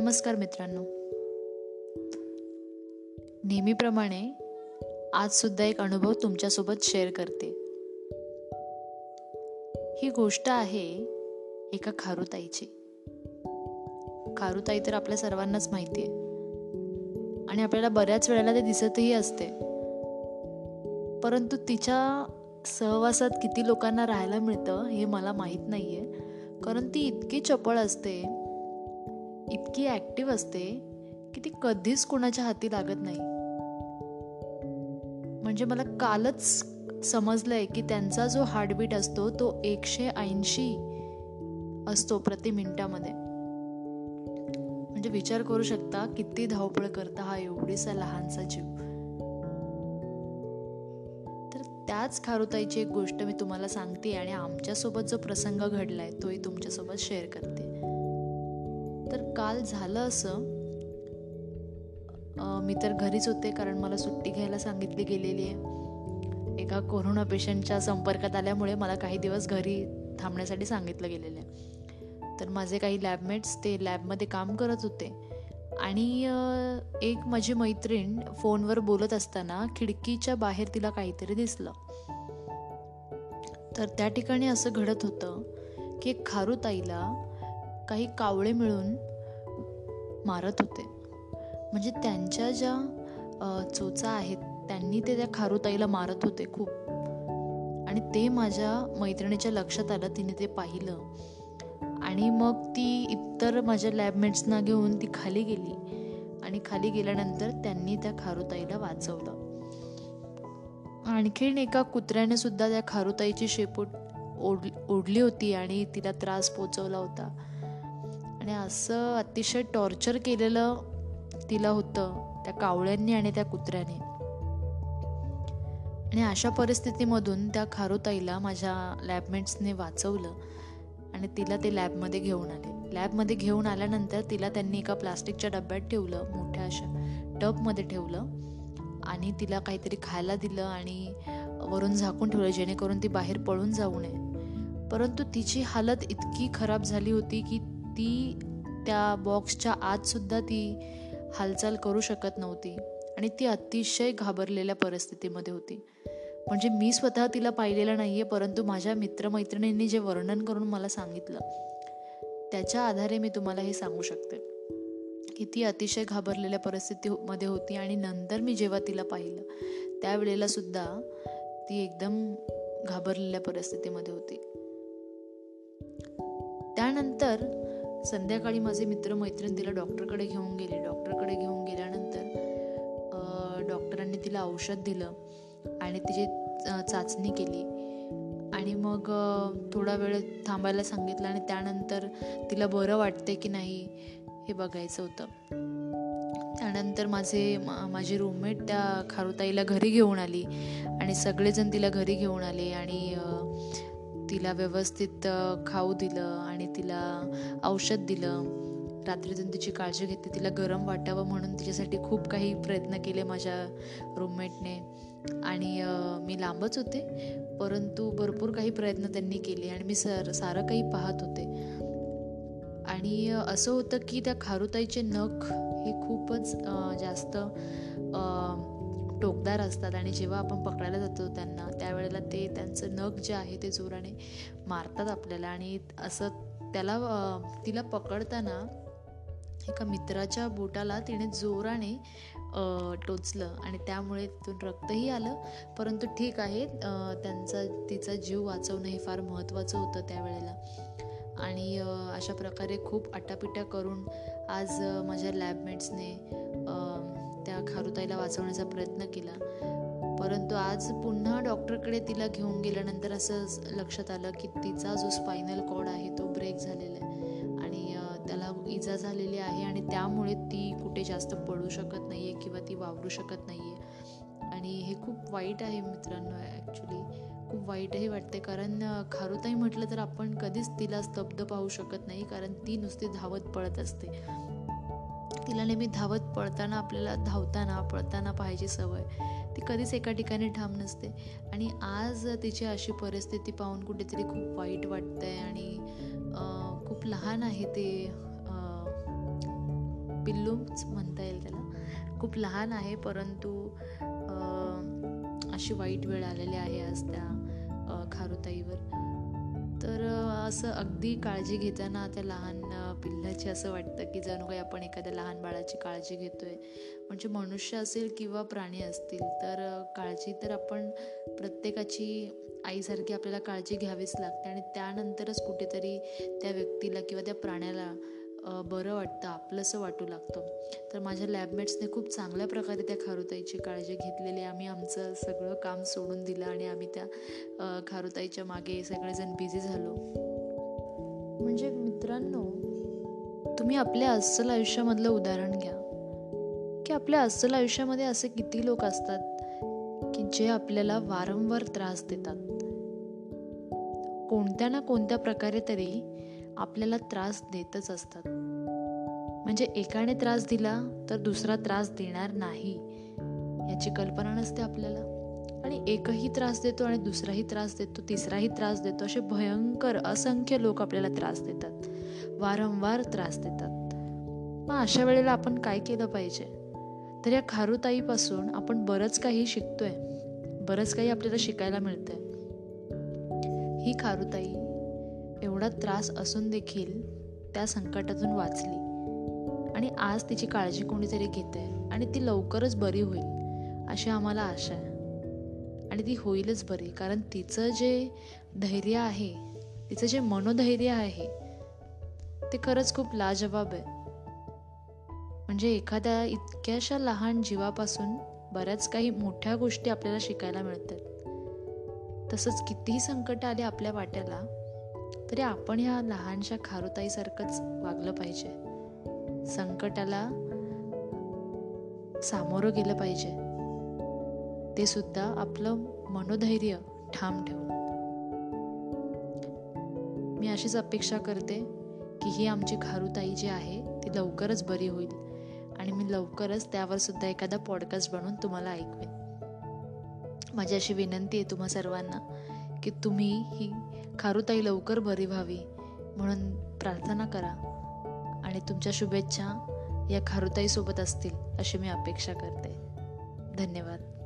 नमस्कार मित्रांनो. नेहमीप्रमाणे आज सुद्धा एक अनुभव तुमच्यासोबत शेअर करते. ही गोष्ट आहे एका खारुताईची. खारुताई तर आपल्या सर्वांनाच माहिती आहे आणि आपल्याला बऱ्याच वेळेला ते दिसतही असते. परंतु तिच्या सहवासात किती लोकांना राहायला मिळतं हे मला माहीत नाहीये. कारण ती इतकी चपळ असते. इतकी ॲक्टिव्ह असते की ती कधीच कोणाच्या हाती लागत नाही. म्हणजे मला कालच समजलंय की त्यांचा जो हार्टबीट असतो तो एकशे ऐंशी असतो प्रति मिनिटामध्ये. म्हणजे विचार करू शकता किती धावपळ करता हा एवढीसा लहानसा जीव. तर त्याच खारुताईची एक गोष्ट मी तुम्हाला सांगते आणि आमच्यासोबत जो प्रसंग घडलाय तोही तुमच्यासोबत शेअर करते. तर काल झालं असं. मी तर घरीच होते कारण मला सुट्टी घ्यायला सांगितली गेलेली आहे. एका कोरोना पेशंटच्या संपर्कात आल्यामुळे मला काही दिवस घरी थांबण्यासाठी सांगितलं गेलेलं आहे. तर माझे काही लॅबमेट्स ते लॅबमध्ये काम करत होते. आणि एक माझी मैत्रीण फोनवर बोलत असताना खिडकीच्या बाहेर तिला काहीतरी दिसलं. तर त्या ठिकाणी असं घडत होतं की खारुताईला काही कावळे मिळून मारत होते. म्हणजे त्यांच्या ज्या चोचा आहेत त्यांनी ते त्या खारुताईला मारत होते खूप. आणि ते माझ्या मैत्रिणीच्या लक्षात आलं तिने ते पाहिलं. आणि मग ती इतर माझ्या लॅबमेट्सना घेऊन ती खाली गेली. आणि खाली गेल्यानंतर त्यांनी त्या खारुताईला वाचवलं. आणखीन एका कुत्र्याने सुद्धा त्या खारुताईची शेपूट ओढ ओढली होती आणि तिला त्रास पोचवला होता. आणि असं अतिशय टॉर्चर केलेलं तिला होतं त्या कावळ्यांनी आणि त्या कुत्र्याने. आणि अशा परिस्थितीमधून त्या खारुताईला माझ्या लॅबमेट्सने वाचवलं आणि तिला ते लॅबमध्ये घेऊन आले. लॅबमध्ये घेऊन आल्यानंतर तिला त्यांनी एका प्लास्टिकच्या डब्यात ठेवलं मोठ्या अशा टबमध्ये ठेवलं आणि तिला काहीतरी खायला दिलं आणि वरून झाकून ठेवलं जेणेकरून ती बाहेर पळून जाऊ नये. परंतु तिची हालत इतकी खराब झाली होती की ती त्या बॉक्सच्या आतसुद्धा ती हालचाल करू शकत नव्हती. आणि ती अतिशय घाबरलेल्या परिस्थितीमध्ये होती. म्हणजे मी स्वतः तिला पाहिलेलं नाही आहे परंतु माझ्या मित्रमैत्रिणींनी जे वर्णन करून मला सांगितलं त्याच्या आधारे मी तुम्हाला हे सांगू शकते की ती अतिशय घाबरलेल्या परिस्थितीमध्ये होती. आणि नंतर मी जेव्हा तिला पाहिलं त्यावेळेला सुद्धा ती एकदम घाबरलेल्या परिस्थितीमध्ये होती. त्यानंतर संध्याकाळी माझे मित्र मैत्रीण तिला डॉक्टरकडे घेऊन गेले. डॉक्टरकडे घेऊन गेल्यानंतर डॉक्टरांनी तिला औषध दिलं आणि तिची चाचणी केली. आणि मग थोडा वेळ थांबायला सांगितलं आणि त्यानंतर तिला बरं वाटते की नाही हे बघायचं होतं. त्यानंतर माझे माझी रूममेट त्या खारुताईला घरी घेऊन आली आणि सगळेजण तिला घरी घेऊन आले आणि तिला व्यवस्थित खाऊ दिलं आणि तिला औषध दिलं. रात्रीतून तिची काळजी घेते तिला गरम वाटावं म्हणून तिच्यासाठी खूप काही प्रयत्न केले माझ्या रूममेटने आणि मी लांबच होते परंतु भरपूर काही प्रयत्न त्यांनी केले आणि मी सर सारं काही पाहत होते. आणि असं होतं की त्या खारुताईचे नख हे खूपच जास्त टोकदार असतात आणि जेव्हा आपण पकडायला जातो त्यांना त्यावेळेला ते त्यांचं नख जे आहे ते जोराने मारतात आपल्याला. आणि असं त्याला तिला पकडताना एका मित्राच्या बोटाला तिने जोराने टोचलं आणि त्यामुळे तिथून रक्तही आलं. परंतु ठीक आहे त्यांचा तिचा जीव वाचवणं हे फार महत्त्वाचं होतं त्यावेळेला. आणि अशा प्रकारे खूप आटापिटा करून आज माझ्या लॅबमेट्सने त्या खारुताईला वाचवण्याचा प्रयत्न केला. परंतु आज पुन्हा डॉक्टरकडे तिला घेऊन गेल्यानंतर असं लक्षात आलं की तिचा जो स्पायनल कॉड आहे तो ब्रेक झालेला आहे. आणि त्याला इजा झालेली आहे आणि त्यामुळे ती कुठे जास्त पडू शकत नाही आहे किंवा ती वावरू शकत नाही आहे आणि हे खूप वाईट आहे मित्रांनो ॲक्च्युली खूप वाईटही वाटते कारण खारुताई म्हटलं तर आपण कधीच तिला स्तब्ध पाहू शकत नाही कारण ती नुसती धावत पळत असते. तिला नेहमी धावत पळताना आपल्याला धावताना पळताना पाहायची सवय. ती कधीच एका ठिकाणी ठाम नसते. आणि आज तिची अशी परिस्थिती पाहून कुठेतरी खूप वाईट वाटतंय आणि खूप लहान आहे ते पिल्लूच म्हणता येईल त्याला. खूप लहान आहे परंतु अशी वाईट वेळ आलेली आहे आज त्या खारुताईवर. तर असं अगदी काळजी घेताना त्या लहान पिल्लाची असं वाटतं की जणू काही आपण एखाद्या लहान बाळाची काळजी घेतोय. म्हणजे मनुष्य असेल किंवा प्राणी असतील तर काळजी तर आपण प्रत्येकाची आईसारखी आपल्याला काळजी घ्यावीच लागते आणि त्यानंतरच कुठेतरी त्या व्यक्तीला किंवा त्या प्राण्याला बरं वाटतं आपलंसं वाटू लागतं. तर माझ्या लॅबमेट्सने खूप चांगल्या प्रकारे त्या खारुताईची काळजी घेतलेली. आम्ही आमचं सगळं काम सोडून दिलं आणि आम्ही त्या खारुताईच्या मागे सगळेजण बिझी झालो. म्हणजे मित्रांनो तुम्ही आपल्या अस्सल आयुष्यामधलं उदाहरण घ्या. की आपल्या अस्सल आयुष्यामध्ये असे किती लोक असतात की जे आपल्याला वारंवार त्रास देतात? कोणत्या ना कोणत्या प्रकारे तरी आपल्याला त्रास देतच असतात. म्हणजे एकाने त्रास दिला तर दुसरा त्रास देणार नाही याची कल्पना नसते आपल्याला. आणि एकही त्रास देतो आणि दुसराही त्रास देतो तिसराही त्रास देतो असे भयंकर असंख्य लोक आपल्याला त्रास देतात. वारंवार त्रास देतात. मग अशा वेळेला आपण काय केलं पाहिजे? तर या खारुताईपासून आपण बरंच काही शिकतोय. बरंच काही आपल्याला शिकायला मिळतंय. ही खारुताई एवढा त्रास असून देखील त्या संकटातून वाचली. आणि आज तिची काळजी कोणीतरी घेत आहे आणि ती लवकरच बरी होईल अशी आम्हाला आशा आहे. आणि ती होईलच बरी कारण तिचं जे धैर्य आहे तिचं जे मनोधैर्य आहे ते खरंच खूप लाजवाब आहे. म्हणजे एखाद्या इतक्याशा लहान जीवापासून बऱ्याच काही मोठ्या गोष्टी आपल्याला शिकायला मिळतात. तसंच कितीही संकट आले आपल्या वाट्याला तरी आपण ह्या लहानशा खारुताईसारखंच वागलं पाहिजे. संकटाला सामोरं गेलं पाहिजे. ते सुद्धा आपलं मनोधैर्य ठाम ठेवून. मी अशीच अपेक्षा करते की ही आमची खारुताई जी आहे ती लवकरच बरी होईल आणि मी लवकरच त्यावर सुद्धा एखादा पॉडकास्ट बनवून तुम्हाला ऐकवेन. माझी अशी विनंती आहे तुम्हा सर्वांना की तुम्ही ही खारुताई लवकर बरी व्हावी म्हणून प्रार्थना करा. आणि तुमच्या शुभेच्छा या खारुताईसोबत असतील अशी मी अपेक्षा करते. धन्यवाद.